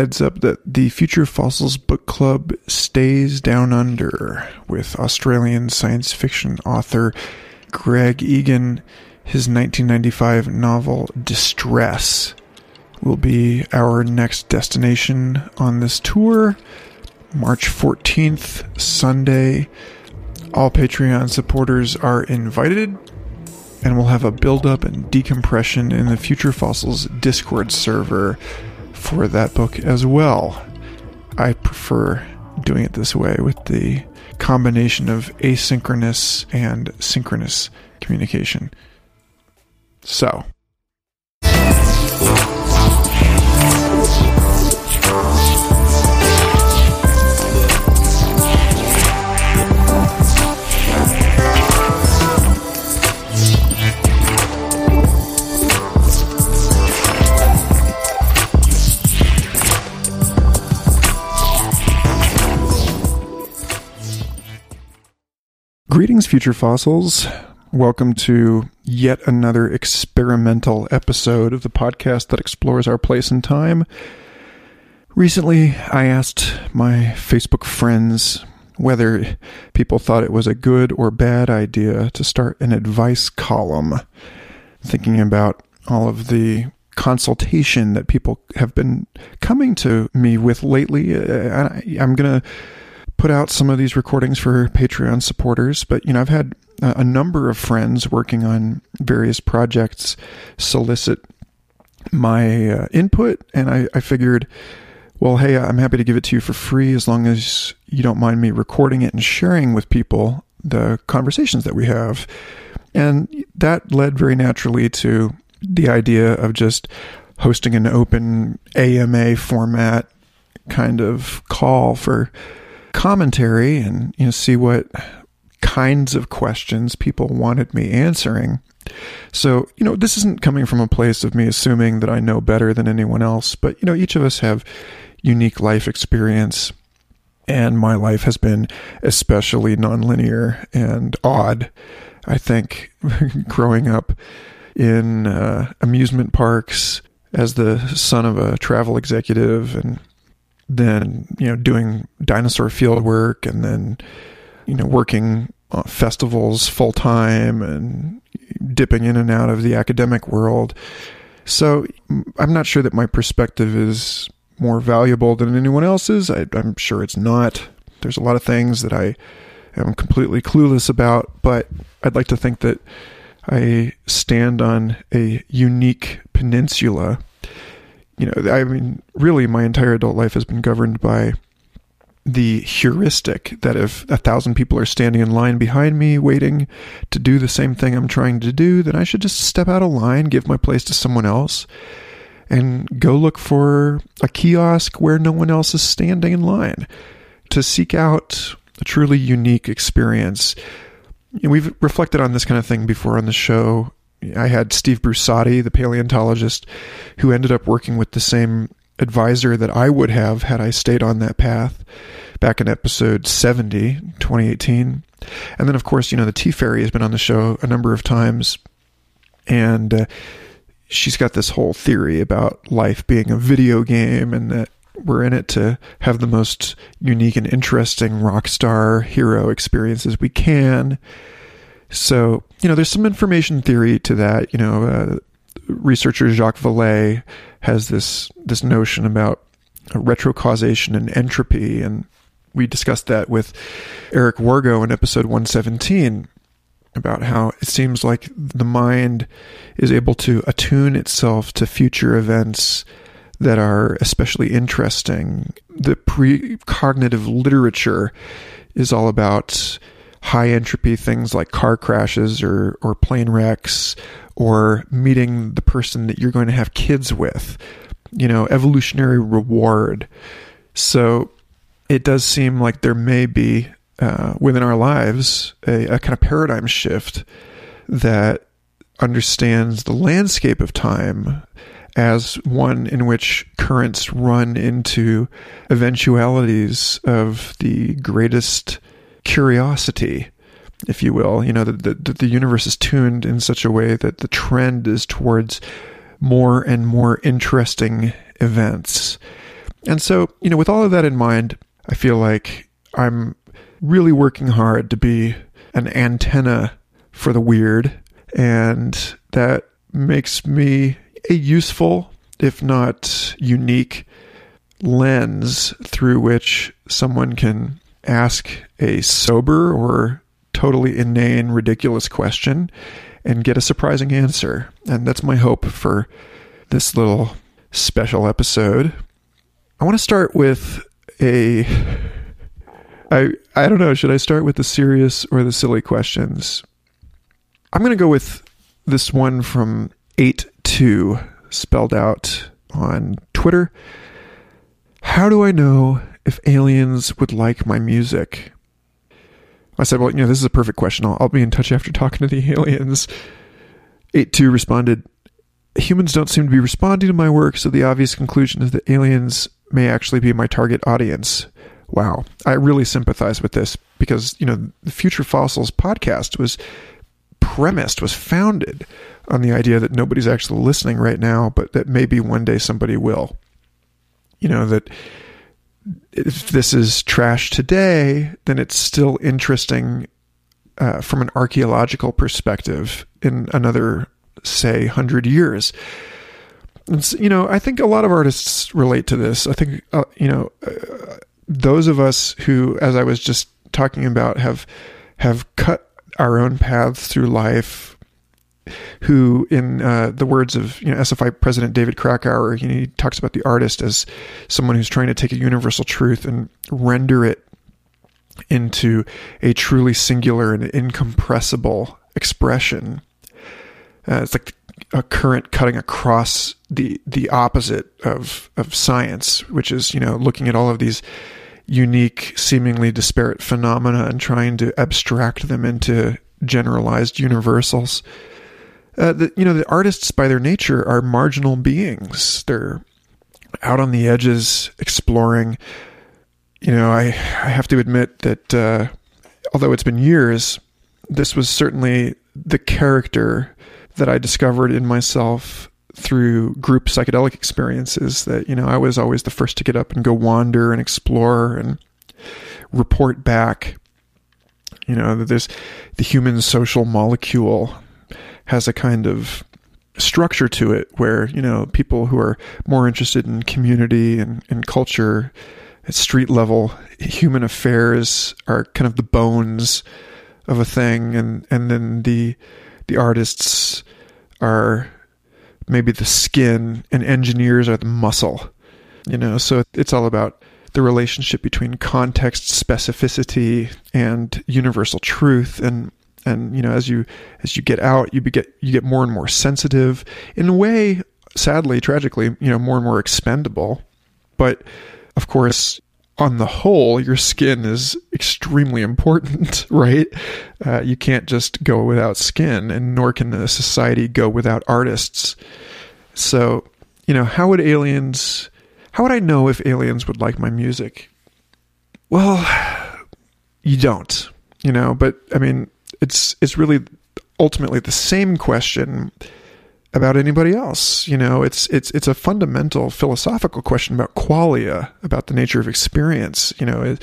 heads up that the Future Fossils Book Club stays down under with Australian science fiction author Greg Egan. His 1995 novel Distress will be our next destination on this tour. March 14th, Sunday. All Patreon supporters are invited, and we'll have a build up and decompression in the Future Fossils Discord server for that book as well. I prefer doing it this way with the combination of asynchronous and synchronous communication. So. Greetings, future fossils. Welcome to yet another experimental episode of the podcast that explores our place in time. Recently, I asked my Facebook friends whether people thought it was a good or bad idea to start an advice column, thinking about all of the consultation that people have been coming to me with lately. Uh, I'm going to put out some of these recordings for Patreon supporters, but you know, I've had a number of friends working on various projects solicit my uh, input, and I, I figured, well, hey, I'm happy to give it to you for free as long as you don't mind me recording it and sharing with people the conversations that we have. And that led very naturally to the idea of just hosting an open AMA format kind of call for commentary and you know see what kinds of questions people wanted me answering. So, you know, this isn't coming from a place of me assuming that I know better than anyone else, but you know, each of us have unique life experience and my life has been especially nonlinear and odd. I think growing up in uh, amusement parks as the son of a travel executive and then you know doing dinosaur field work and then you know working festivals full time and dipping in and out of the academic world. So i'm not sure that my perspective is more valuable than anyone else's. I, i'm sure it's not. There's a lot of things that i am completely clueless about but i'd like to think that i stand on a unique peninsula you know, I mean, really, my entire adult life has been governed by the heuristic that if a thousand people are standing in line behind me waiting to do the same thing I'm trying to do, then I should just step out of line, give my place to someone else, and go look for a kiosk where no one else is standing in line to seek out a truly unique experience. we've reflected on this kind of thing before on the show I had Steve Brusatte, the paleontologist, who ended up working with the same advisor that I would have had I stayed on that path back in episode 70, 2018. And then, of course, you know, the Tea Fairy has been on the show a number of times. And uh, she's got this whole theory about life being a video game and that we're in it to have the most unique and interesting rock star hero experiences we can. So, you know, there's some information theory to that. You know, uh, researcher Jacques Vallée has this this notion about retrocausation and entropy, and we discussed that with Eric Wargo in episode 117 about how it seems like the mind is able to attune itself to future events that are especially interesting. The precognitive literature is all about high entropy things like car crashes or, or plane wrecks or meeting the person that you're going to have kids with, you know, evolutionary reward. So it does seem like there may be uh, within our lives a, a kind of paradigm shift that understands the landscape of time as one in which currents run into eventualities of the greatest curiosity, if you will. You know, that the, the universe is tuned in such a way that the trend is towards more and more interesting events. And so, you know, with all of that in mind, I feel like I'm really working hard to be an antenna for the weird. And that makes me a useful, if not unique, lens through which someone can ask a sober or totally inane, ridiculous question and get a surprising answer. And that's my hope for this little special episode. I want to start with a I I don't know, should I start with the serious or the silly questions? I'm going to go with this one from 82 spelled out on Twitter. How do I know if aliens would like my music? I said, well, you know, this is a perfect question. I'll, I'll be in touch after talking to the aliens. 8 2 responded, Humans don't seem to be responding to my work, so the obvious conclusion is that aliens may actually be my target audience. Wow. I really sympathize with this because, you know, the Future Fossils podcast was premised, was founded on the idea that nobody's actually listening right now, but that maybe one day somebody will. You know, that if this is trash today, then it's still interesting uh, from an archaeological perspective in another, say, hundred years. You know, I think a lot of artists relate to this. I think, uh, you know, uh, those of us who, as I was just talking about, have have cut our own paths through life who, in uh, the words of you know, SFI President David Krakauer, he talks about the artist as someone who's trying to take a universal truth and render it into a truly singular and incompressible expression. Uh, it's like a current cutting across the the opposite of of science, which is you know looking at all of these unique, seemingly disparate phenomena and trying to abstract them into generalized universals uh, the, you know, the artists by their nature are marginal beings. They're out on the edges, exploring. You know, I, I have to admit that uh, although it's been years, this was certainly the character that I discovered in myself through group psychedelic experiences. That, you know, I was always the first to get up and go wander and explore and report back. You know, that the human social molecule has a kind of structure to it where you know people who are more interested in community and, and culture at street level human affairs are kind of the bones of a thing. And and then the the artists are maybe the skin and engineers are the muscle you know? So it's all about the relationship between context specificity and universal truth. And and you know as you as you get out you get you get more and more sensitive. In a way sadly tragically you know more and more expendable. But of course on the whole your skin is extremely important right? Uh, you can't just go without skin and nor can the society go without artists. So you know how would aliens how would i know if aliens would like my music? Well you don't you know? But i mean it's it's really ultimately the same question about anybody else. You know, it's it's it's a fundamental philosophical question about qualia, about the nature of experience. You know,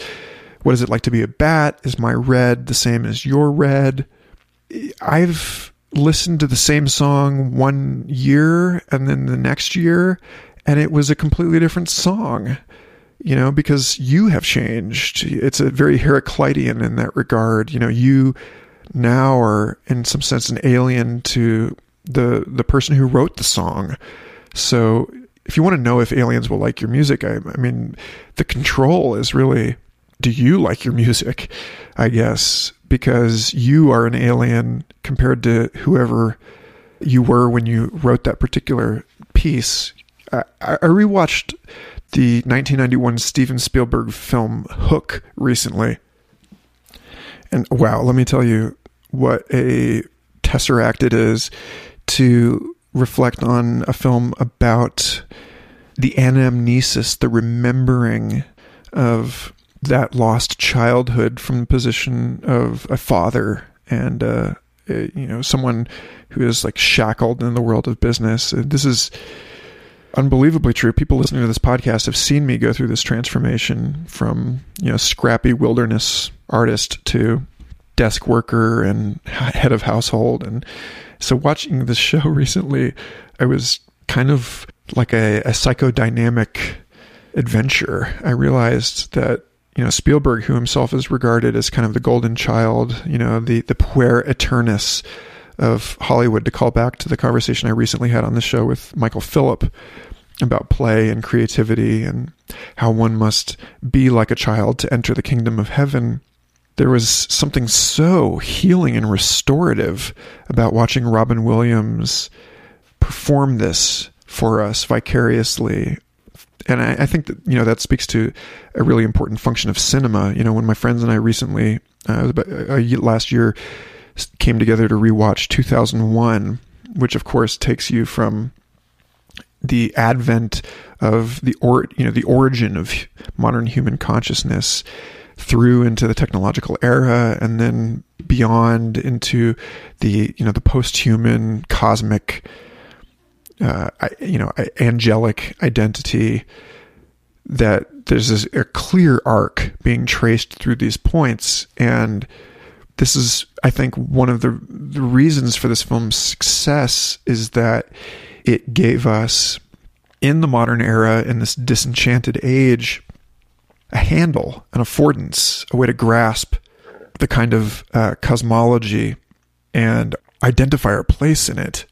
what is it like to be a bat? Is my red the same as your red? I've listened to the same song one year and then the next year, and it was a completely different song. You know, because you have changed. It's a very Heraclitean in that regard. You know, you now are in some sense an alien to the the person who wrote the song. So if you want to know if aliens will like your music, I, I mean, the control is really do you like your music? I guess because you are an alien compared to whoever you were when you wrote that particular piece. I, I rewatched the 1991 Steven Spielberg film Hook recently. And wow, let me tell you what a tesseract it is to reflect on a film about the anamnesis, the remembering of that lost childhood from the position of a father and uh, you know someone who is like shackled in the world of business. This is unbelievably true. People listening to this podcast have seen me go through this transformation from, you know, scrappy wilderness artist to desk worker and head of household. And so watching this show recently, I was kind of like a, a psychodynamic adventure. I realized that you know Spielberg, who himself is regarded as kind of the golden child, you know the the puer aeternus of Hollywood. To call back to the conversation I recently had on the show with Michael Phillip about play and creativity and how one must be like a child to enter the kingdom of heaven. There was something so healing and restorative about watching Robin Williams perform this for us vicariously. And I, I, think that, you know, that speaks to a really important function of cinema. You know, when my friends and I recently, uh, about, uh, last year, came together to rewatch 2001, which of course takes you from the advent of the or you know the origin of modern human consciousness through into the technological era and then beyond into the you know the post-human cosmic uh, you know angelic identity that there's this, a clear arc being traced through these points. And this is i think one of the, the reasons for this film's success is that it gave us in the modern era in this disenchanted age a handle an affordance a way to grasp the kind of uh, cosmology and identify our place in it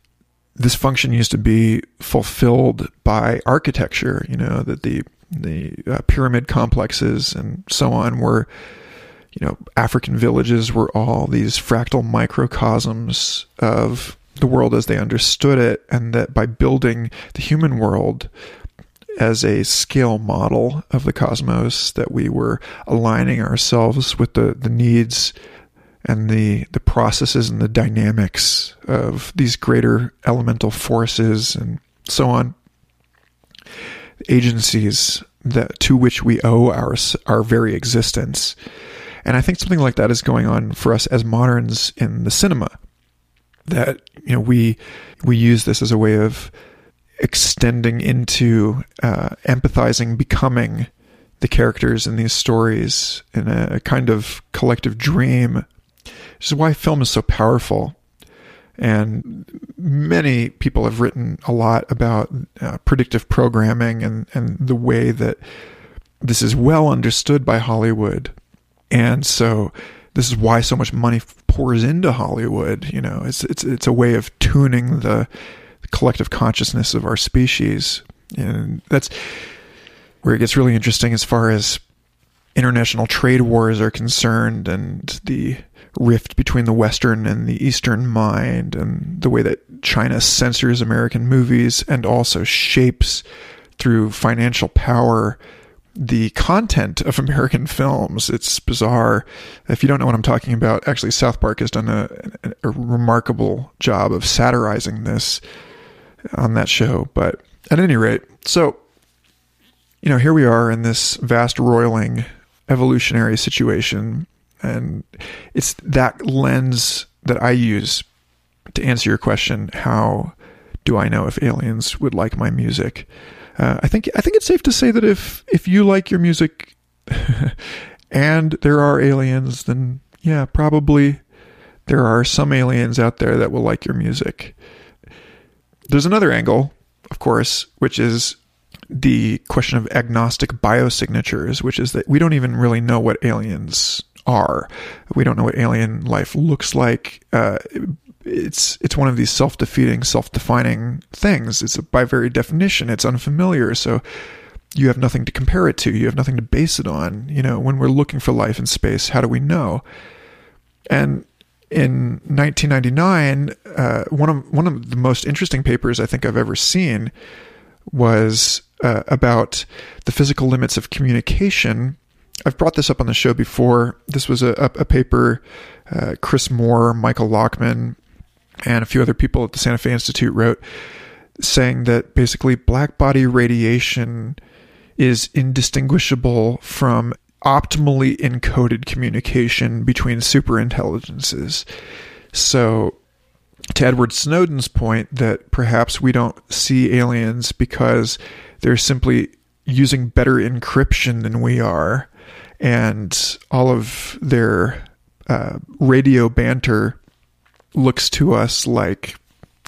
this function used to be fulfilled by architecture. You know that the the uh, pyramid complexes and so on were, you know, African villages were all these fractal microcosms of the world as they understood it, and that by building the human world as a scale model of the cosmos, that we were aligning ourselves with the the needs and the the processes and the dynamics of these greater elemental forces and so on. Agencies that to which we owe our our very existence and i think something like that is going on for us as moderns in the cinema that you know we we use this as a way of extending into uh, empathizing becoming the characters in these stories in a kind of collective dream this is why film is so powerful. And many people have written a lot about uh, predictive programming and, and the way that this is well understood by Hollywood. And so this is why so much money pours into Hollywood. You know, it's it's it's a way of tuning the collective consciousness of our species, and that's where it gets really interesting as far as international trade wars are concerned, and the rift between the Western and the Eastern mind, and the way that China censors American movies and also shapes through financial power the content of American films. It's bizarre. If you don't know what I'm talking about, actually, South Park has done a, a remarkable job of satirizing this on that show. But at any rate, so, you know, here we are in this vast roiling evolutionary situation and it's that lens that I use to answer your question how do I know if aliens would like my music? Uh, I think I think it's safe to say that if if you like your music and there are aliens, then yeah, probably there are some aliens out there that will like your music. There's another angle, of course, which is the question of agnostic biosignatures, which is that we don't even really know what aliens are. We don't know what alien life looks like. Uh, it's it's one of these self defeating, self defining things. It's by very definition, it's unfamiliar. So you have nothing to compare it to. You have nothing to base it on. You know, when we're looking for life in space, how do we know? And in 1999, uh, one of one of the most interesting papers I think I've ever seen was uh, about the physical limits of communication I've brought this up on the show before. This was a, a, a paper uh, Chris Moore, Michael Lachmann, and a few other people at the Santa Fe Institute wrote saying that basically black body radiation is indistinguishable from optimally encoded communication between superintelligences. So to Edward Snowden's point that perhaps we don't see aliens because they're simply using better encryption than we are, and all of their uh, radio banter looks to us like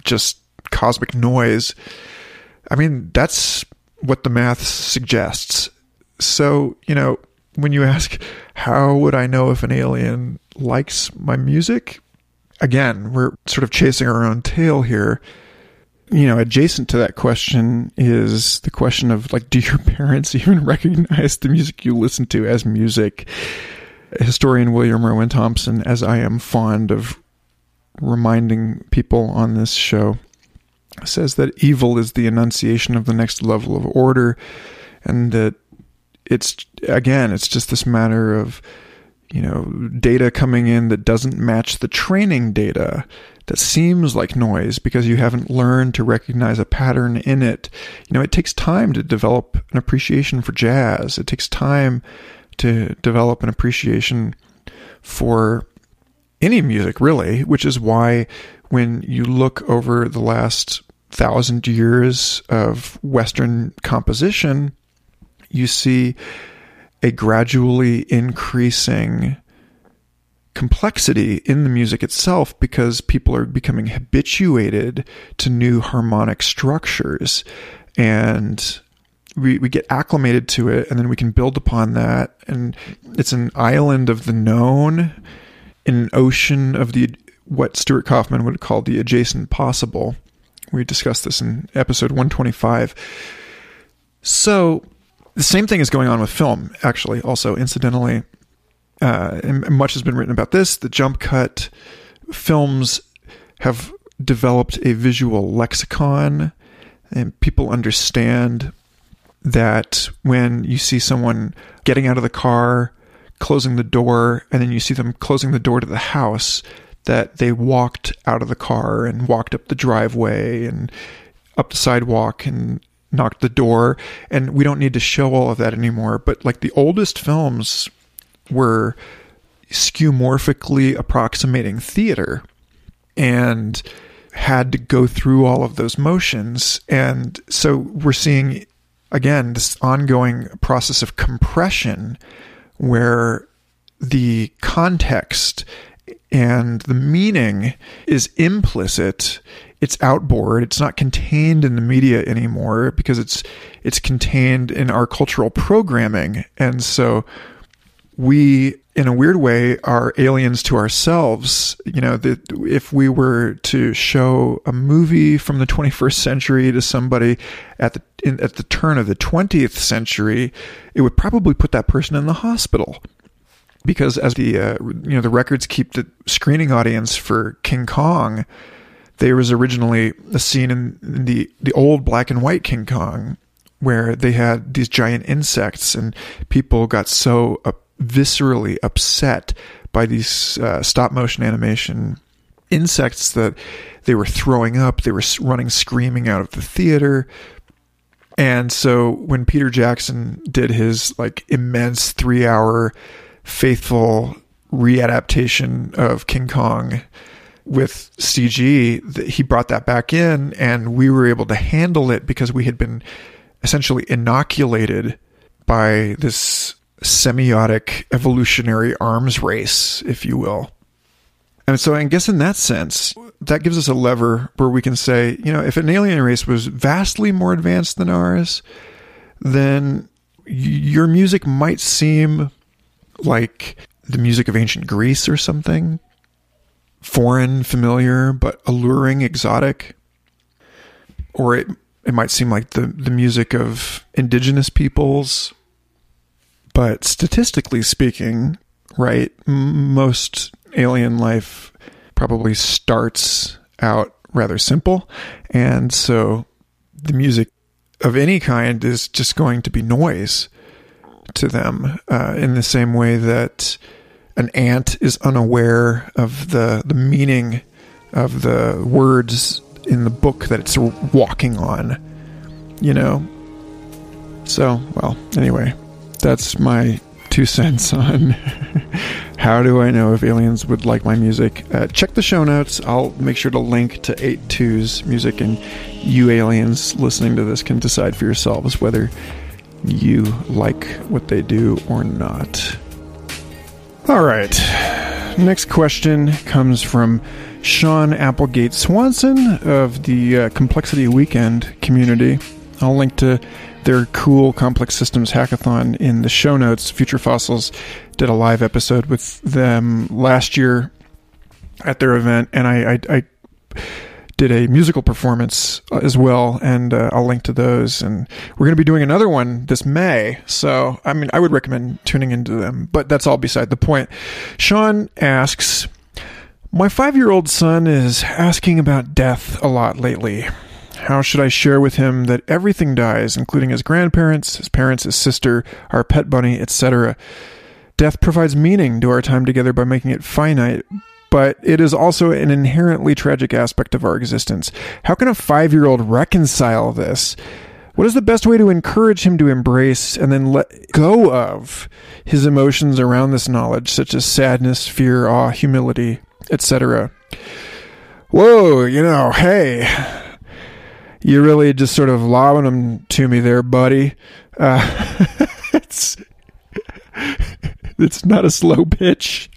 just cosmic noise. I mean, that's what the math suggests. So, you know, when you ask, how would I know if an alien likes my music? Again, we're sort of chasing our own tail here. You know, adjacent to that question is the question of like, do your parents even recognize the music you listen to as music? Historian William Irwin Thompson, as I am fond of reminding people on this show, says that evil is the enunciation of the next level of order, and that it's again, it's just this matter of you know data coming in that doesn't match the training data that seems like noise because you haven't learned to recognize a pattern in it. You know, it takes time to develop an appreciation for jazz. It takes time to develop an appreciation for any music, really, which is why when you look over the last thousand years of Western composition, you see a gradually increasing complexity in the music itself because people are becoming habituated to new harmonic structures. And we, we get acclimated to it and then we can build upon that. And it's an island of the known in an ocean of the what Stuart Kauffman would call the adjacent possible we discussed this in episode 125 so the same thing is going on with film, actually, also, incidentally. Uh, much has been written about this. The jump cut films have developed a visual lexicon, and people understand that when you see someone getting out of the car, closing the door, and then you see them closing the door to the house, that they walked out of the car and walked up the driveway and up the sidewalk and knocked the door. And we don't need to show all of that anymore but like the oldest films were skeuomorphically approximating theater and had to go through all of those motions. And so we're seeing again this ongoing process of compression where the context and the meaning is implicit it's outboard it's not contained in the media anymore because it's it's contained in our cultural programming. And so we in a weird way are aliens to ourselves. You know that if we were to show a movie from the 21st century to somebody at the in, at the turn of the 20th century it would probably put that person in the hospital. Because as the uh, you know the records keep the screening audience for King Kong there was originally a scene in, in the the old black and white King Kong where they had these giant insects and people got so uh, viscerally upset by these uh, stop motion animation insects that they were throwing up they were running screaming out of the theater. And so when Peter Jackson did his like immense 3 hour faithful readaptation of King Kong with CG, he brought that back in, and we were able to handle it because we had been essentially inoculated by this semiotic evolutionary arms race, if you will. And so I guess in that sense, that gives us a lever where we can say, you know, if an alien race was vastly more advanced than ours, then your music might seem like the music of ancient Greece or something foreign, familiar, but alluring, exotic. Or it it might seem like the, the music of indigenous peoples. But statistically speaking, right, most alien life probably starts out rather simple. And so the music of any kind is just going to be noise to them uh, in the same way that an ant is unaware of the the meaning of the words in the book that it's walking on. You know. So, well, anyway, that's my two cents on how do I know if aliens would like my music. Uh, check the show notes. I'll make sure to link to 8-2's music, and you aliens listening to this can decide for yourselves whether you like what they do or not. All right. Next question comes from Sean Applegate Swanson of the uh, Complexity Weekend community. I'll link to their cool complex systems hackathon in the show notes. Future Fossils did a live episode with them last year at their event, and I, I, I did a musical performance as well, and uh, I'll link to those. And we're going to be doing another one this May, so I mean, I would recommend tuning into them. But that's all beside the point. Sean asks. My five year old son is asking about death a lot lately. How should I share with him that everything dies, including his grandparents, his parents, his sister, our pet bunny, etc.? Death provides meaning to our time together by making it finite, but it is also an inherently tragic aspect of our existence. How can a five year old reconcile this? What is the best way to encourage him to embrace and then let go of his emotions around this knowledge, such as sadness, fear, awe, humility, etc.? Whoa, you know, hey, you really just sort of lobbing them to me there, buddy. Uh, it's it's not a slow pitch,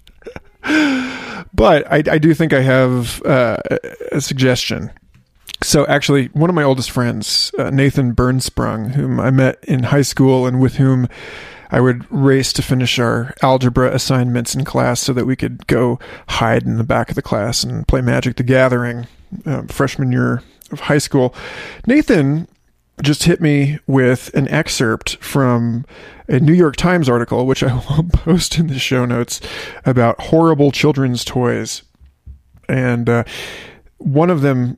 but I, I do think I have uh, a suggestion. So actually, one of my oldest friends, uh, Nathan Burnsprung, whom I met in high school and with whom I would race to finish our algebra assignments in class so that we could go hide in the back of the class and play Magic the Gathering uh, freshman year of high school. Nathan just hit me with an excerpt from a New York Times article, which I will post in the show notes, about horrible children's toys. And uh, one of them,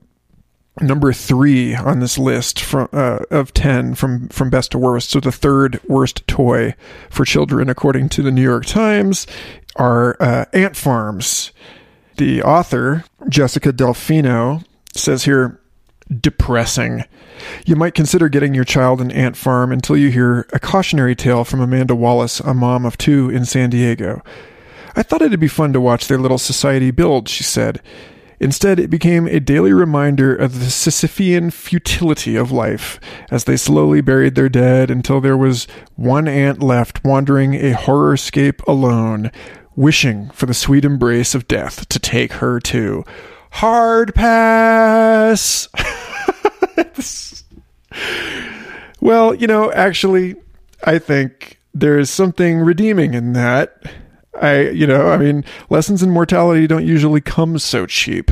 number three on this list from uh, of ten from from best to worst, so the third worst toy for children according to the New York Times, are uh, ant farms. The author Jessica Delfino says here depressing. You might consider getting your child an ant farm until you hear a cautionary tale from Amanda Wallace, a mom of two in San Diego. I thought it'd be fun to watch their little society build, she said. Instead, it became a daily reminder of the Sisyphean futility of life as they slowly buried their dead until there was one ant left wandering a horror scape alone, wishing for the sweet embrace of death to take her too. Hard pass! well, you know, actually, I think there is something redeeming in that. I, you know, I mean, lessons in mortality don't usually come so cheap.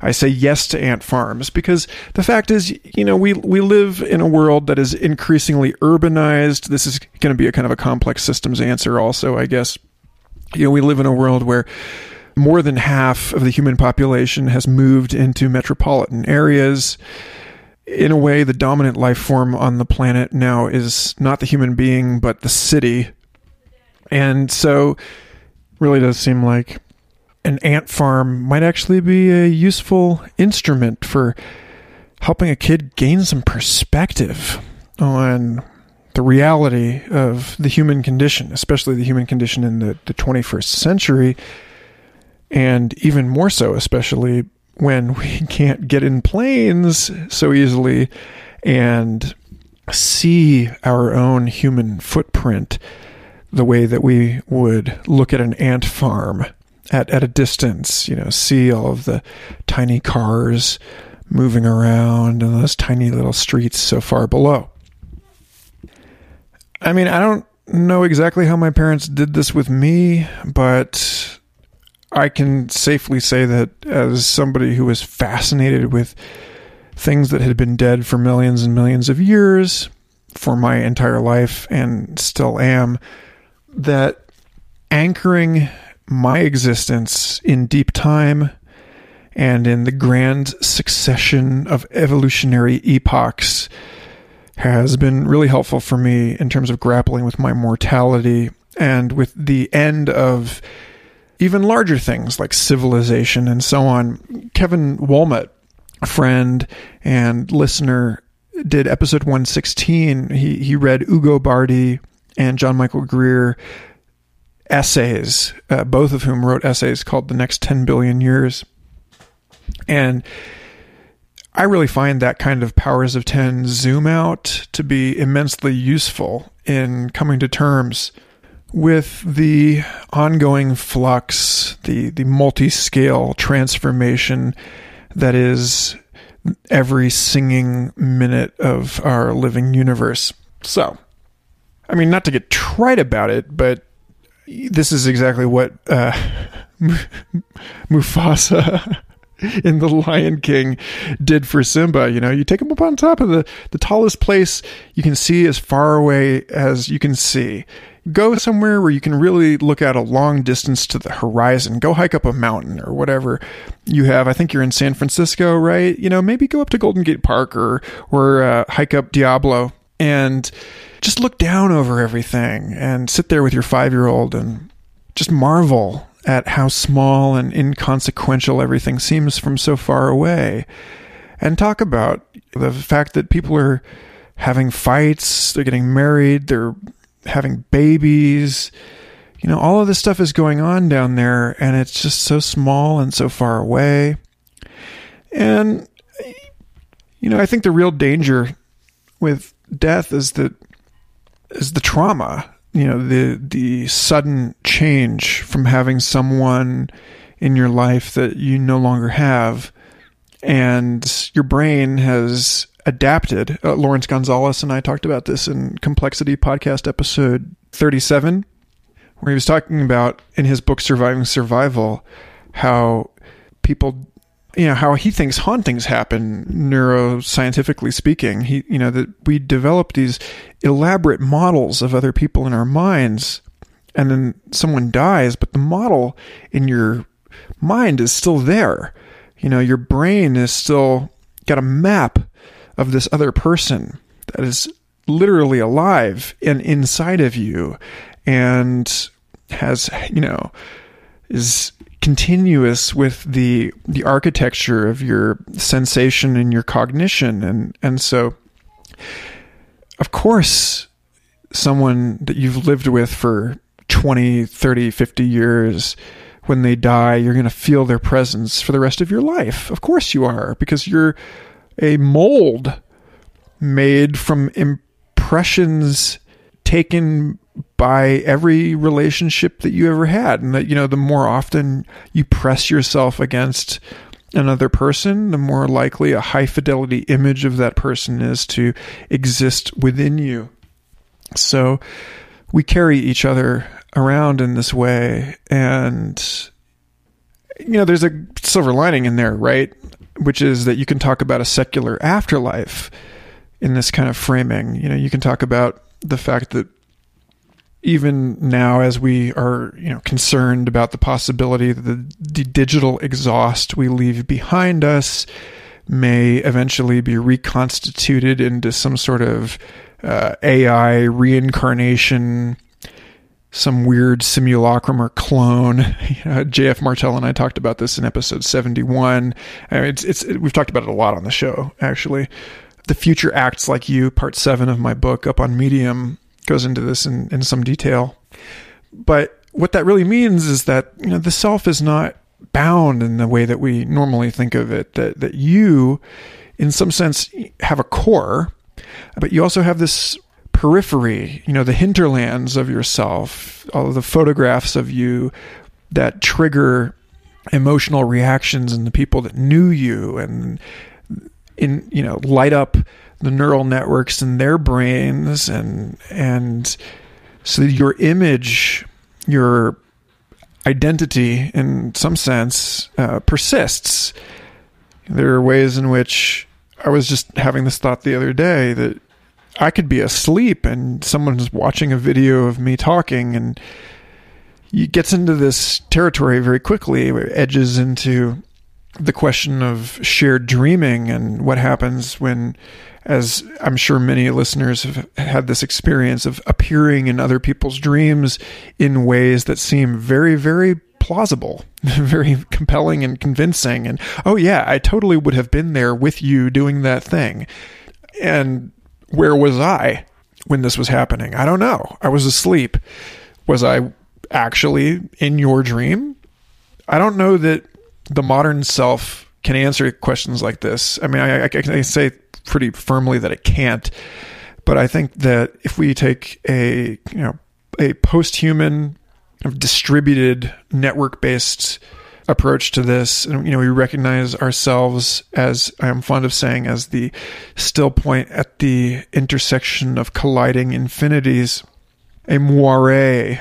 I say yes to ant farms because the fact is, you know, we we live in a world that is increasingly urbanized. This is going to be a kind of a complex systems answer, also, I guess. You know, we live in a world where more than half of the human population has moved into metropolitan areas in a way, the dominant life form on the planet now is not the human being, but the city. And so, really does seem like an ant farm might actually be a useful instrument for helping a kid gain some perspective on the reality of the human condition, especially the human condition in the, the 21st century, and even more so, especially when we can't get in planes so easily and see our own human footprint the way that we would look at an ant farm at, at a distance, you know, see all of the tiny cars moving around and those tiny little streets so far below. I mean, I don't know exactly how my parents did this with me, but I can safely say that as somebody who was fascinated with things that had been dead for millions and millions of years for my entire life and still am, that anchoring my existence in deep time and in the grand succession of evolutionary epochs has been really helpful for me in terms of grappling with my mortality and with the end of even larger things like civilization and so on. Kevin Walmut, a friend and listener, did episode 116. He, he read Ugo Bardi and John Michael Greer essays, uh, both of whom wrote essays called The Next 10 Billion Years. And I really find that kind of powers of 10 zoom out to be immensely useful in coming to terms with the ongoing flux, the, the multi scale transformation that is every singing minute of our living universe. So, I mean, not to get trite about it, but this is exactly what uh, Mufasa in The Lion King did for Simba. You know, you take him up on top of the, the tallest place you can see as far away as you can see. Go somewhere where you can really look out a long distance to the horizon. Go hike up a mountain or whatever you have. I think you're in San Francisco, right? You know, maybe go up to Golden Gate Park or or uh, hike up Diablo and just look down over everything and sit there with your five year old and just marvel at how small and inconsequential everything seems from so far away. And talk about the fact that people are having fights, they're getting married, they're having babies. You know, all of this stuff is going on down there, and it's just so small and so far away. And, you know, I think the real danger with death is that is the trauma you know the the sudden change from having someone in your life that you no longer have and your brain has adapted. Uh, Laurence Gonzales and I talked about this in Complexity podcast episode 37 where he was talking about in his book Surviving Survival how people you know how he thinks hauntings happen neuroscientifically speaking. He you know that we develop these elaborate models of other people in our minds and then someone dies but the model in your mind is still there. You know your brain is still got a map of this other person that is literally alive and inside of you and has you know is continuous with the the architecture of your sensation and your cognition. And and so of course someone that you've lived with for 20 30 50 years when they die you're going to feel their presence for the rest of your life. Of course you are because you're a mold made from impressions taken by every relationship that you ever had and that you know the more often you press yourself against another person the more likely a high fidelity image of that person is to exist within you. So we carry each other around in this way and you know there's a silver lining in there right which is that you can talk about a secular afterlife in this kind of framing. You know you can talk about the fact that even now as we are you know concerned about the possibility that the, the digital exhaust we leave behind us may eventually be reconstituted into some sort of uh, AI reincarnation, some weird simulacrum or clone. J.F. Martel and I talked about this in episode 71. I mean, it's, it's, it, we've talked about it a lot on the show, actually. The Future Acts Like You, part seven of my book, up on Medium, goes into this in, in some detail. But what that really means is that you know the self is not bound in the way that we normally think of it. That that you, in some sense, have a core, but you also have this periphery. You know, the hinterlands of yourself, all of the photographs of you that trigger emotional reactions in the people that knew you and in you know light up the neural networks in their brains and and so your image your identity in some sense uh, persists there are ways in which i was just having this thought the other day that i could be asleep and someone's watching a video of me talking and it gets into this territory very quickly it edges into the question of shared dreaming and what happens when as I'm sure many listeners have had this experience of appearing in other people's dreams in ways that seem very, very plausible, very compelling and convincing. And oh, yeah, I totally would have been there with you doing that thing. And where was I when this was happening? I don't know. I was asleep. Was I actually in your dream? I don't know that the modern self can answer questions like this. I mean, I, I, I say pretty firmly that it can't, but I think that if we take a you know a post-human distributed network-based approach to this. And you know we recognize ourselves as i am fond of saying as the still point at the intersection of colliding infinities a moire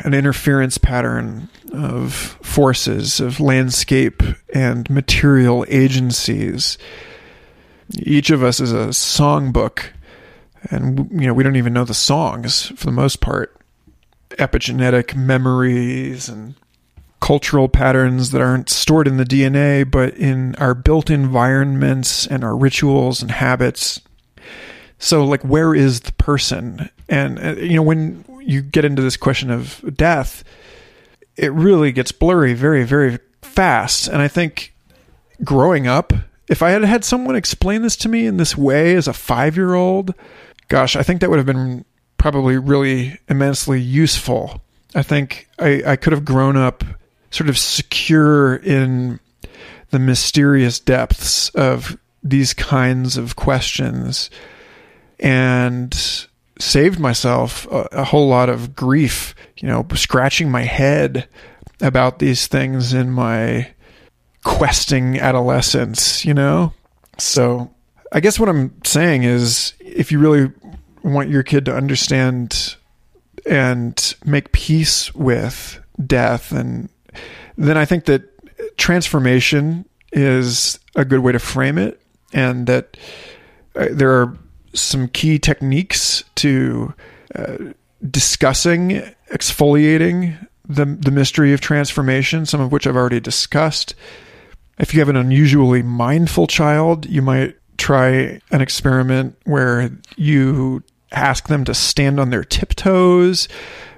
an interference pattern of forces of landscape and material agencies. Each of us is a songbook and you know we don't even know the songs for the most part. Epigenetic memories and cultural patterns that aren't stored in the DNA, but in our built environments and our rituals and habits. So, like, where is the person? And, uh, you know, when you get into this question of death, it really gets blurry very, very fast. And I think growing up, if I had had someone explain this to me in this way as a five year old, gosh, I think that would have been probably really immensely useful. I think I, I could have grown up sort of secure in the mysterious depths of these kinds of questions and saved myself a, a, whole lot of grief, you know, scratching my head about these things in my questing adolescence, you know? So I guess what I'm saying is if you really want your kid to understand and make peace with death and then I think that transformation is a good way to frame it, and that uh, there are some key techniques to uh, discussing exfoliating the the mystery of transformation, some of which I've already discussed. If you have an unusually mindful child, you might try an experiment where you ask them to stand on their tiptoes,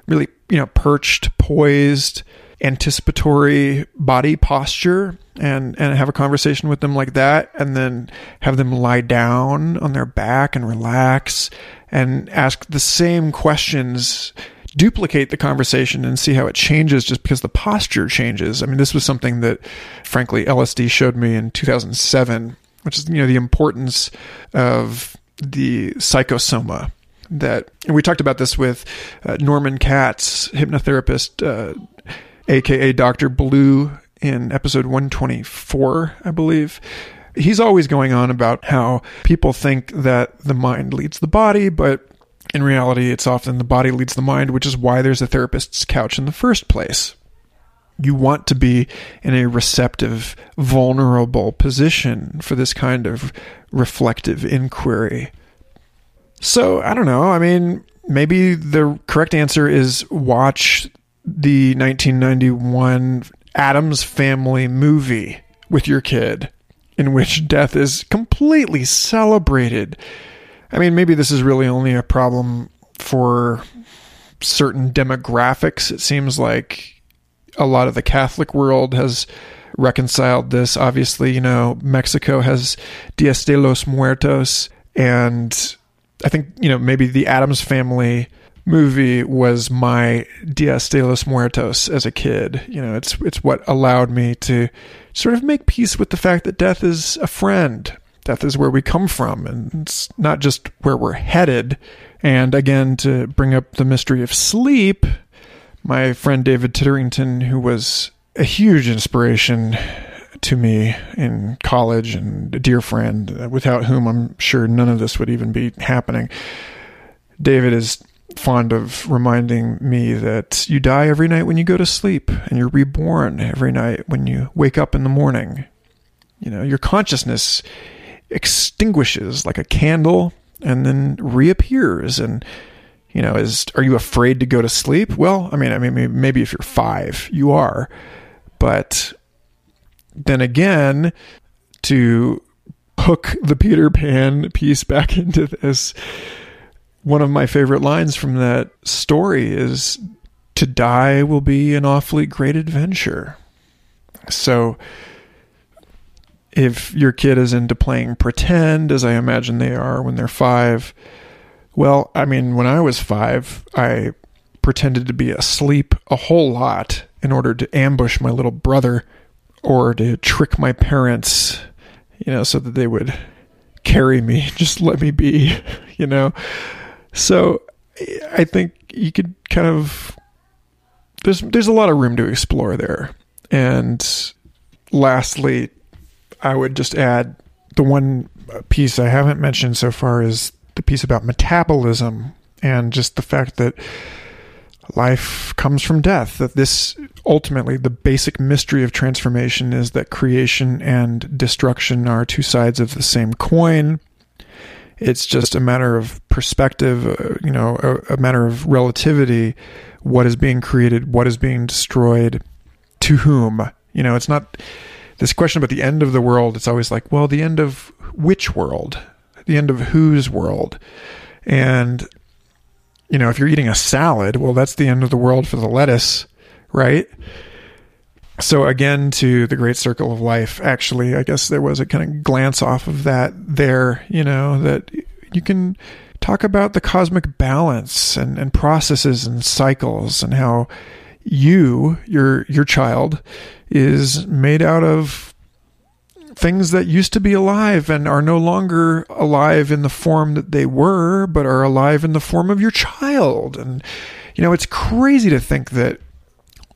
really, you know, perched, poised, anticipatory body posture and and have a conversation with them like that and then have them lie down on their back and relax and ask the same questions duplicate the conversation and see how it changes just because the posture changes. I mean this was something that frankly lsd showed me in 2007 which is you know the importance of the psychosoma that and we talked about this with uh, norman katz hypnotherapist uh, aka Dr. Blue, in episode 124, I believe. He's always going on about how people think that the mind leads the body, but in reality, it's often the body leads the mind, which is why there's a therapist's couch in the first place. You want to be in a receptive, vulnerable position for this kind of reflective inquiry. So, I don't know. I mean, maybe the correct answer is watch the 1991 Addams Family movie with your kid, in which death is completely celebrated. I mean, maybe this is really only a problem for certain demographics. It seems like a lot of the Catholic world has reconciled this. Obviously, you know, Mexico has Dias de los Muertos, and I think, you know, maybe the Addams family movie was my Dias de los Muertos as a kid. You know, it's it's what allowed me to sort of make peace with the fact that death is a friend. Death is where we come from, and it's not just where we're headed. And again, to bring up the mystery of sleep, my friend David Titterington, who was a huge inspiration to me in college and a dear friend, without whom I'm sure none of this would even be happening. David is fond of reminding me that you die every night when you go to sleep and you're reborn every night when you wake up in the morning. You know, your consciousness extinguishes like a candle and then reappears and you know, is are you afraid to go to sleep? Well, I mean, I mean maybe if you're 5, you are. But then again, to hook the Peter Pan piece back into this, one of my favorite lines from that story is to die will be an awfully great adventure. So if your kid is into playing pretend, as I imagine they are when they're five, well, I mean, when I was five, I pretended to be asleep a whole lot in order to ambush my little brother or to trick my parents, you know, so that they would carry me, just let me be, you know. So I think you could kind of there's there's a lot of room to explore there. And lastly, I would just add the one piece I haven't mentioned so far is the piece about metabolism and just the fact that life comes from death. That this ultimately, the basic mystery of transformation is that creation and destruction are two sides of the same coin. It's just a matter of perspective, uh, you know, a, a matter of relativity. What is being created? What is being destroyed? To whom? You know, it's not this question about the end of the world. It's always like, well, the end of which world? The end of whose world? And you know, if you're eating a salad, well, that's the end of the world for the lettuce, right? So again, to the great circle of life, actually, I guess there was a kind of glance off of that there, you know, that you can talk about the cosmic balance and, and processes and cycles and how you, your your child, is made out of things that used to be alive and are no longer alive in the form that they were, but are alive in the form of your child. And, you know, it's crazy to think that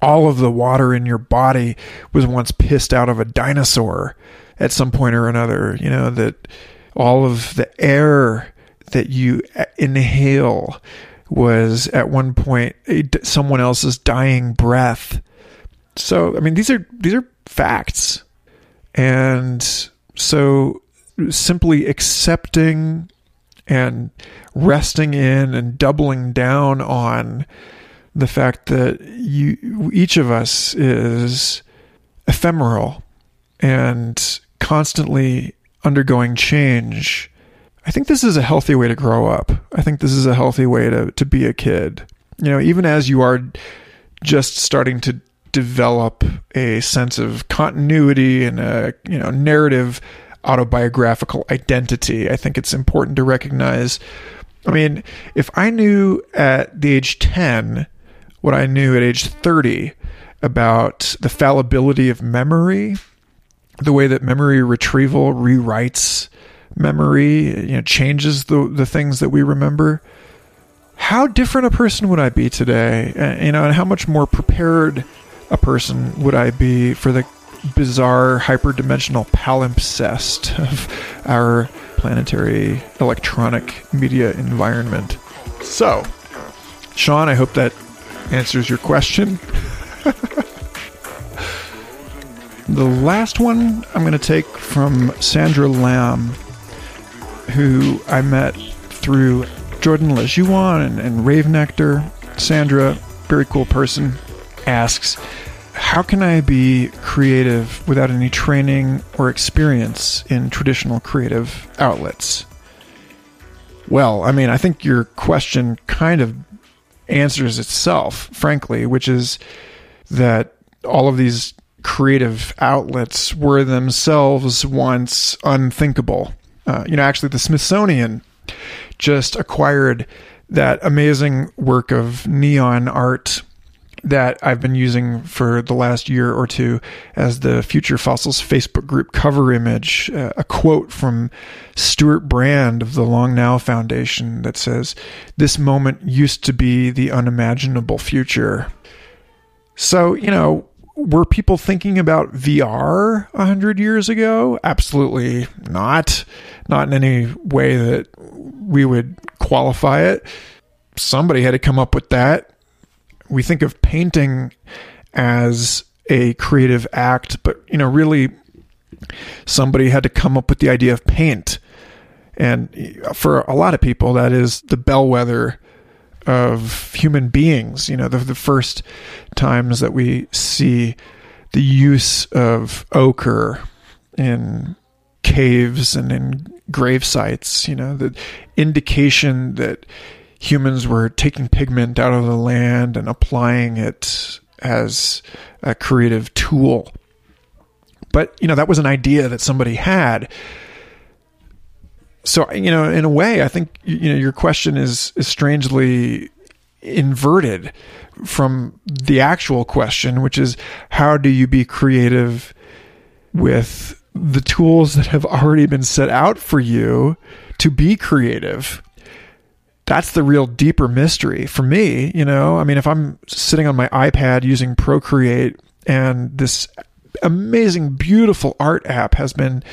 all of the water in your body was once pissed out of a dinosaur at some point or another, you know, that all of the air that you inhale was at one point someone else's dying breath. So, I mean, these are these are facts. And so simply accepting and resting in and doubling down on the fact that you each of us is ephemeral and constantly undergoing change. I think this is a healthy way to grow up. I think this is a healthy way to, to be a kid. You know, even as you are just starting to develop a sense of continuity and a you know narrative autobiographical identity. I think it's important to recognize. I mean, if I knew at the age 10 what I knew at age 30 about the fallibility of memory, the way that memory retrieval rewrites memory, you know, changes the the things that we remember, how different a person would I be today? You know, and how much more prepared a person would I be for the bizarre hyperdimensional palimpsest of our planetary electronic media environment? So, Sean, I hope that answers your question. the last one I'm going to take from Sandra Lamb, who I met through Jordan LeJuan and, and Rave Nectar. Sandra, very cool person, asks, How can I be creative without any training or experience in traditional creative outlets? Well, I mean, I think your question kind of answers itself, frankly, which is that all of these creative outlets were themselves once unthinkable. Uh, you know, actually, the Smithsonian just acquired that amazing work of neon art that I've been using for the last year or two as the Future Fossils Facebook group cover image. Uh, a quote from Stewart Brand of the Long Now Foundation that says, This moment used to be the unimaginable future. So, you know, were people thinking about VR a hundred years ago? Absolutely not. Not in any way that we would qualify it. Somebody had to come up with that we think of painting as a creative act, but you know, really somebody had to come up with the idea of paint. And for a lot of people, that is the bellwether of human beings. You know, the, the first times that we see the use of ochre in caves and in grave sites, you know, the indication that humans were taking pigment out of the land and applying it as a creative tool. But, you know, that was an idea that somebody had. So, you know, in a way, I think, you know, your question is, is strangely inverted from the actual question, which is how do you be creative with the tools that have already been set out for you to be creative? That's the real deeper mystery for me. You know, I mean, if I'm sitting on my iPad using Procreate and this amazing, beautiful art app has been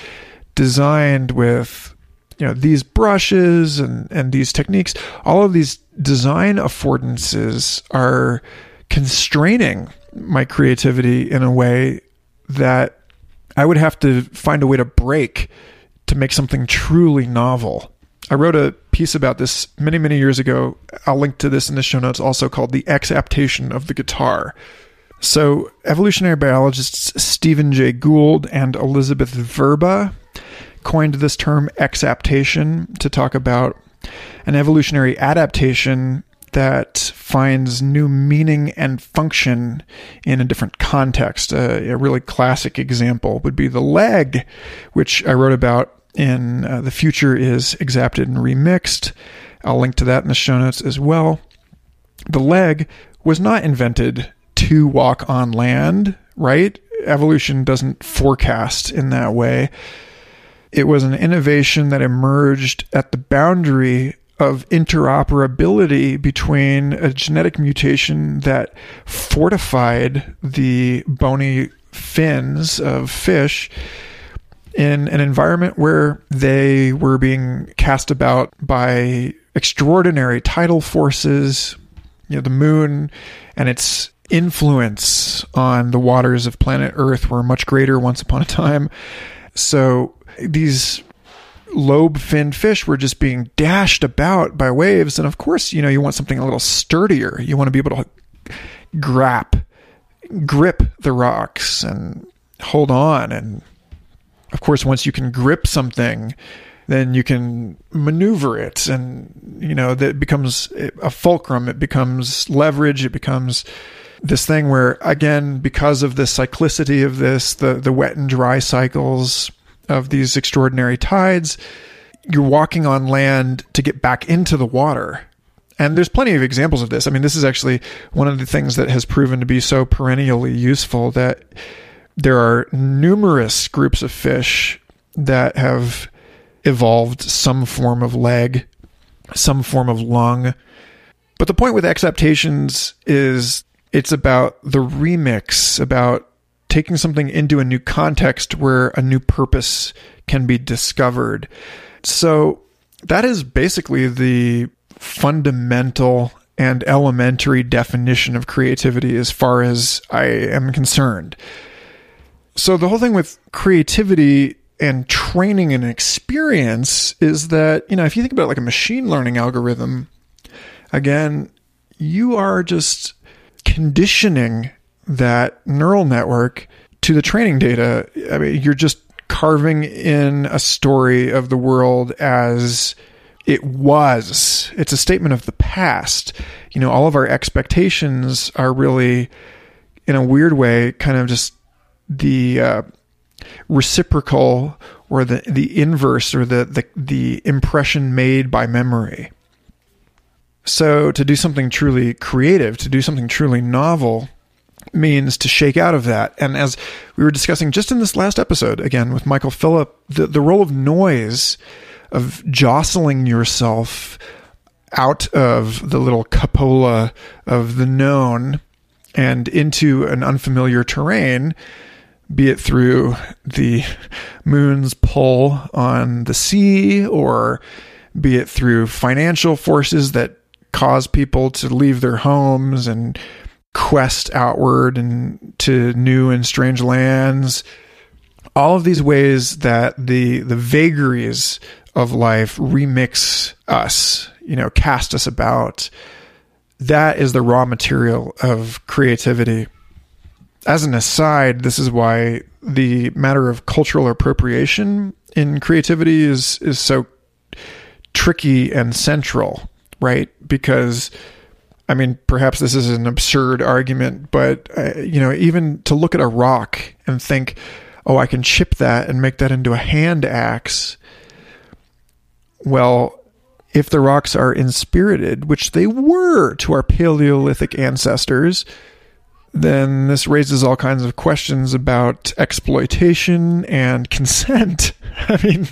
designed with you know these brushes and and these techniques all of these design affordances are constraining my creativity in a way that I would have to find a way to break to make something truly novel. I wrote a piece about this many, many years ago. I'll link to this in the show notes, also called The Exaptation of the Guitar. So, evolutionary biologists Stephen Jay Gould and Elisabeth Vrba coined this term exaptation to talk about an evolutionary adaptation that finds new meaning and function in a different context. Uh, a really classic example would be the leg, which I wrote about in uh, The Future is Exapted and Remixed. I'll link to that in the show notes as well. The leg was not invented to walk on land, right? Evolution doesn't forecast in that way. It was an innovation that emerged at the boundary of interoperability between a genetic mutation that fortified the bony fins of fish in an environment where they were being cast about by extraordinary tidal forces, you know, the moon and its influence on the waters of planet Earth were much greater once upon a time. So these lobe finned fish were just being dashed about by waves. And of course, you know, you want something a little sturdier. You want to be able to grap, grip the rocks and hold on. And of course, once you can grip something, then you can maneuver it and you know that becomes a fulcrum it becomes leverage it becomes this thing where again because of the cyclicity of this the the wet and dry cycles of these extraordinary tides, you're walking on land to get back into the water. And there's plenty of examples of this. I mean, this is actually one of the things that has proven to be so perennially useful that there are numerous groups of fish that have evolved some form of leg, some form of lung. But the point with exaptations is it's about the remix, about taking something into a new context where a new purpose can be discovered. So that is basically the fundamental and elementary definition of creativity as far as I am concerned. So the whole thing with creativity and training and experience is that, you know, if you think about like a machine learning algorithm, again, you are just conditioning that neural network to the training data. I mean, you're just carving in a story of the world as it was. It's a statement of the past. You know, all of our expectations are really, in a weird way, kind of just the uh, reciprocal or the the inverse or the, the the impression made by memory. So to do something truly creative, to do something truly novel, means to shake out of that. And as we were discussing just in this last episode, again with Michael Phillip, the, the role of noise, of jostling yourself out of the little cupola of the known and into an unfamiliar terrain, be it through the moon's pull on the sea or be it through financial forces that cause people to leave their homes and quest outward and to new and strange lands. All of these ways that the the vagaries of life remix us, you know, cast us about. That is the raw material of creativity. As an aside, this is why the matter of cultural appropriation in creativity is is so tricky and central, right? Because I mean, perhaps this is an absurd argument, but uh, you know, even to look at a rock and think, "Oh, I can chip that and make that into a hand axe." Well, if the rocks are inspirited, which they were to our Paleolithic ancestors, then this raises all kinds of questions about exploitation and consent. I mean,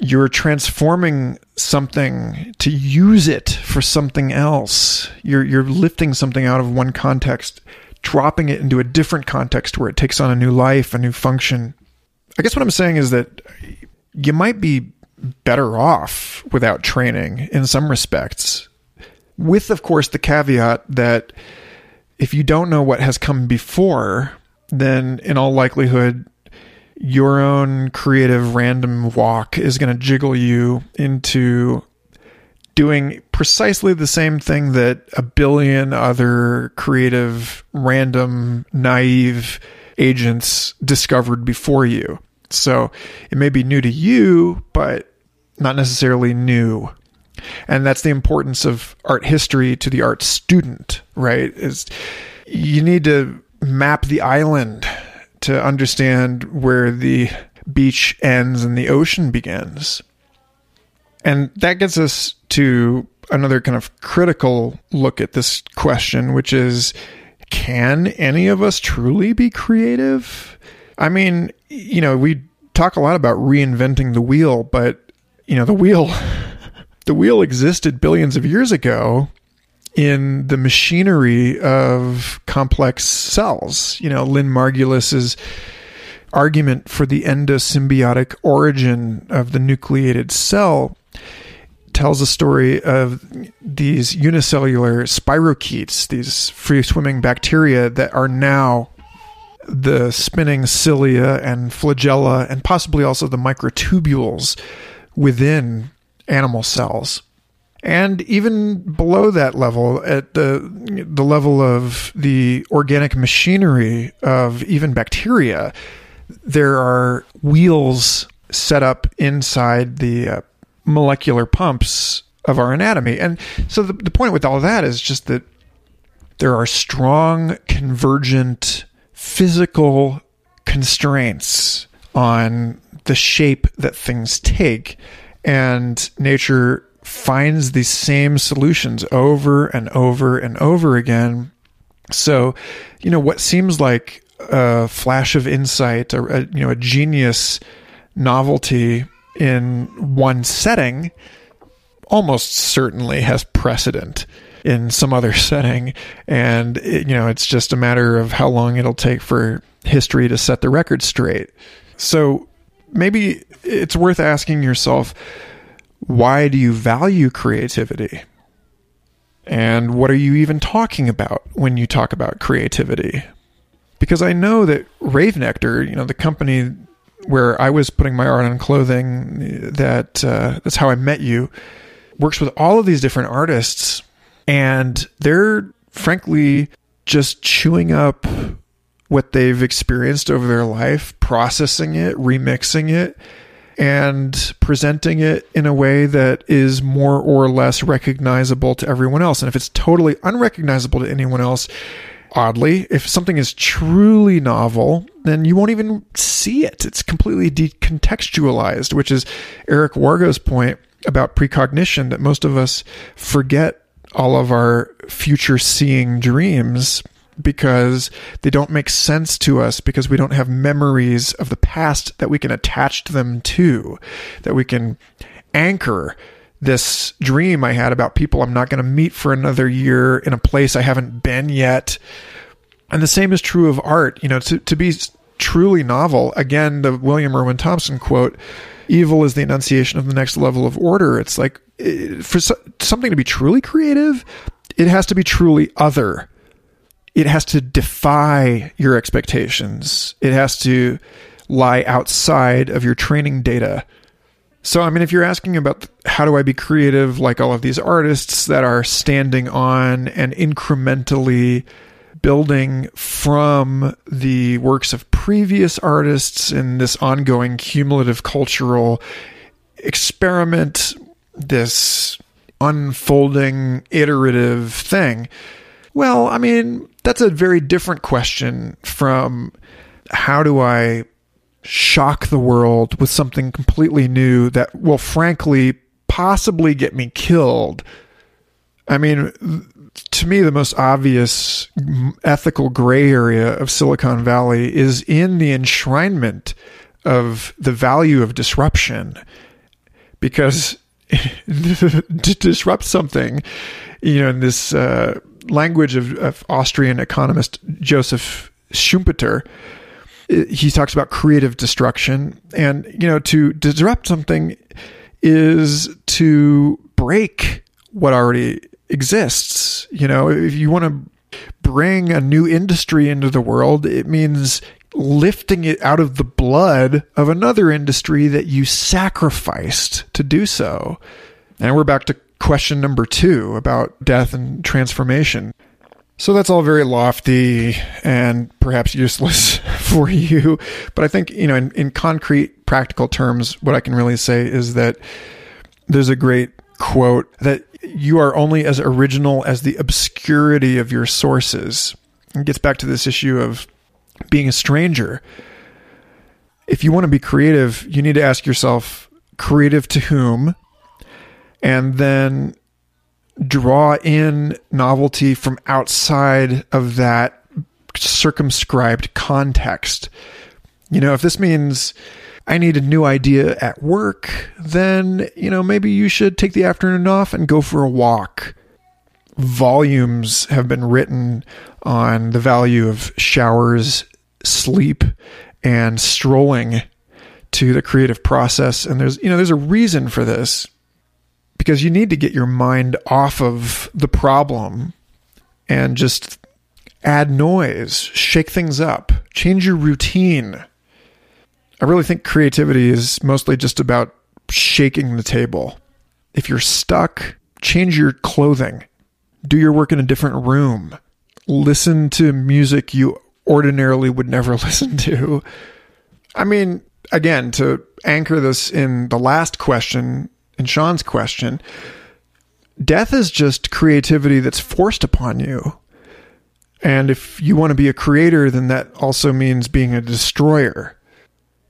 you're transforming something to use it for something else. You're you're lifting something out of one context, dropping it into a different context where it takes on a new life, a new function. I guess what I'm saying is that you might be better off without training in some respects. With of course the caveat that if you don't know what has come before, then in all likelihood, your own creative random walk is going to jiggle you into doing precisely the same thing that a billion other creative, random, naive agents discovered before you. So it may be new to you, but not necessarily new and that's the importance of art history to the art student, right? Is you need to map the island to understand where the beach ends and the ocean begins. And that gets us to another kind of critical look at this question, which is can any of us truly be creative? I mean, you know, we talk a lot about reinventing the wheel, but, you know, the wheel the wheel existed billions of years ago in the machinery of complex cells. You know, Lynn Margulis's argument for the endosymbiotic origin of the nucleated cell tells a story of these unicellular spirochetes, these free swimming bacteria that are now the spinning cilia and flagella, and possibly also the microtubules within animal cells. And even below that level, at the the level of the organic machinery of even bacteria, there are wheels set up inside the uh, molecular pumps of our anatomy. And so the, the point with all that is just that there are strong convergent physical constraints on the shape that things take and nature finds these same solutions over and over and over again. So, you know, what seems like a flash of insight, or a, you know, a genius novelty in one setting, almost certainly has precedent in some other setting, and it, you know, it's just a matter of how long it'll take for history to set the record straight. So, maybe it's worth asking yourself why do you value creativity? And what are you even talking about when you talk about creativity? Because I know that Rave Nectar, you know, the company where I was putting my art on clothing, that uh, that's how I met you, works with all of these different artists, and they're frankly just chewing up what they've experienced over their life, processing it, remixing it, and presenting it in a way that is more or less recognizable to everyone else. And if it's totally unrecognizable to anyone else, oddly, if something is truly novel, then you won't even see it. It's completely decontextualized, which is Eric Wargo's point about precognition that most of us forget all of our future seeing dreams because they don't make sense to us because we don't have memories of the past that we can attach them to, that we can anchor this dream I had about people I'm not going to meet for another year in a place I haven't been yet. And the same is true of art. You know, to, to be truly novel, again, the William Irwin Thompson quote, evil is the enunciation of the next level of order. It's like, eh, for something to be truly creative, it has to be truly other it has to defy your expectations. It has to lie outside of your training data. So, I mean, if you're asking about how do I be creative like all of these artists that are standing on and incrementally building from the works of previous artists in this ongoing cumulative cultural experiment, this unfolding iterative thing. Well, I mean, that's a very different question from how do I shock the world with something completely new that will frankly possibly get me killed. I mean, to me, the most obvious ethical gray area of Silicon Valley is in the enshrinement of the value of disruption. Because to disrupt something, you know, in this uh, language of, of Austrian economist Joseph Schumpeter, he talks about creative destruction. And, you know, to disrupt something is to break what already exists. You know, if you want to bring a new industry into the world, it means lifting it out of the blood of another industry that you sacrificed to do so. And we're back to question number two about death and transformation. So that's all very lofty and perhaps useless for you. But I think, you know, in, in concrete, practical terms, what I can really say is that there's a great quote that you are only as original as the obscurity of your sources. It gets back to this issue of being a stranger. If you want to be creative, you need to ask yourself, creative to whom? And then draw in novelty from outside of that circumscribed context. You know, if this means I need a new idea at work, then, you know, maybe you should take the afternoon off and go for a walk. Volumes have been written on the value of showers, sleep, and strolling to the creative process. And there's, you know, there's a reason for this because you need to get your mind off of the problem and just add noise, shake things up, change your routine. I really think creativity is mostly just about shaking the table. If you're stuck, change your clothing, do your work in a different room, listen to music you ordinarily would never listen to. I mean, again, to anchor this in the last question, in Sean's question, death is just creativity that's forced upon you. And if you want to be a creator, then that also means being a destroyer.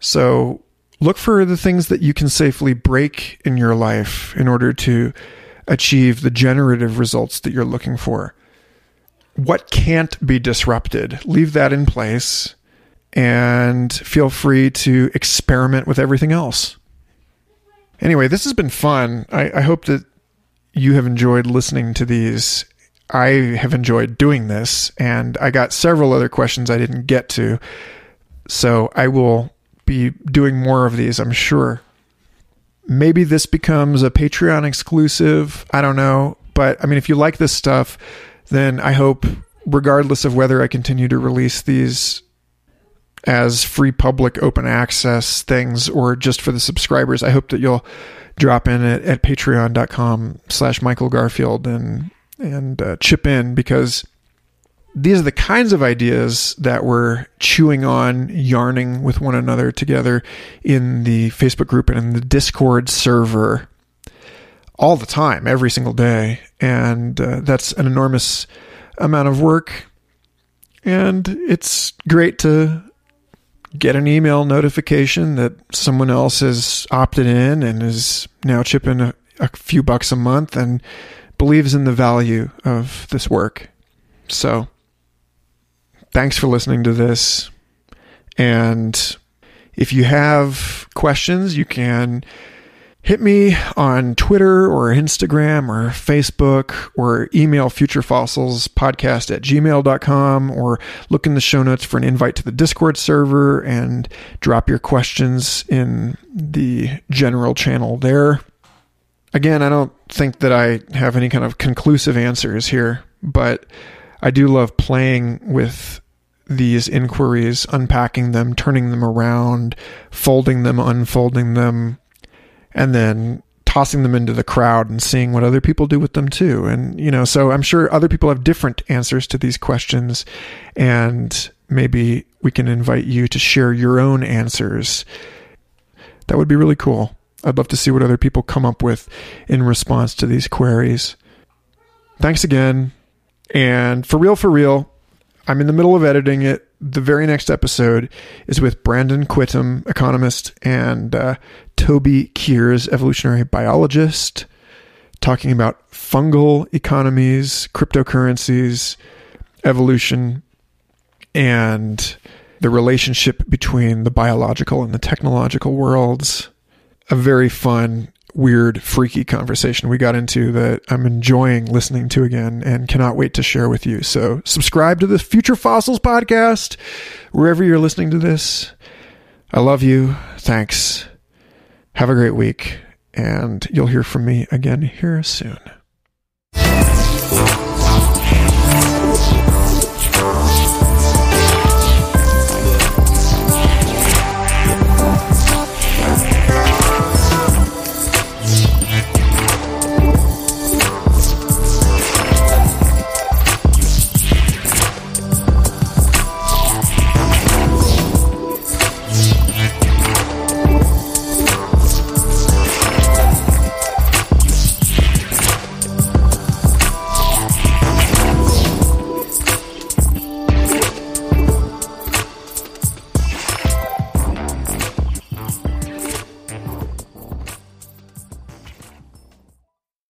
So look for the things that you can safely break in your life in order to achieve the generative results that you're looking for. What can't be disrupted? Leave that in place and feel free to experiment with everything else. Anyway, this has been fun. I, I hope that you have enjoyed listening to these. I have enjoyed doing this, and I got several other questions I didn't get to. So I will be doing more of these, I'm sure. Maybe this becomes a Patreon exclusive. I don't know. But I mean, if you like this stuff, then I hope, regardless of whether I continue to release these as free public open access things or just for the subscribers, I hope that you'll drop in at, at patreon.com slash Michael Garfield and, and uh, chip in because these are the kinds of ideas that we're chewing on, yarning with one another together in the Facebook group and in the Discord server all the time, every single day. And uh, that's an enormous amount of work. And it's great to get an email notification that someone else has opted in and is now chipping a, a few bucks a month and believes in the value of this work. So, thanks for listening to this. And if you have questions, you can hit me on Twitter or Instagram or Facebook or email futurefossilspodcast at gmail.com or look in the show notes for an invite to the Discord server and drop your questions in the general channel there. Again, I don't think that I have any kind of conclusive answers here, but I do love playing with these inquiries, unpacking them, turning them around, folding them, unfolding them, and then tossing them into the crowd and seeing what other people do with them too. And, you know, so I'm sure other people have different answers to these questions, and maybe we can invite you to share your own answers. That would be really cool. I'd love to see what other people come up with in response to these queries. Thanks again. And for real, for real, I'm in the middle of editing it. The very next episode is with Brandon Quittem, economist, and uh, Toby Kiers, evolutionary biologist, talking about fungal economies, cryptocurrencies, evolution, and the relationship between the biological and the technological worlds. A very fun, weird, freaky conversation we got into that I'm enjoying listening to again and cannot wait to share with you. So, subscribe to the Future Fossils podcast wherever you're listening to this. I love you. Thanks. Have a great week, and you'll hear from me again here soon.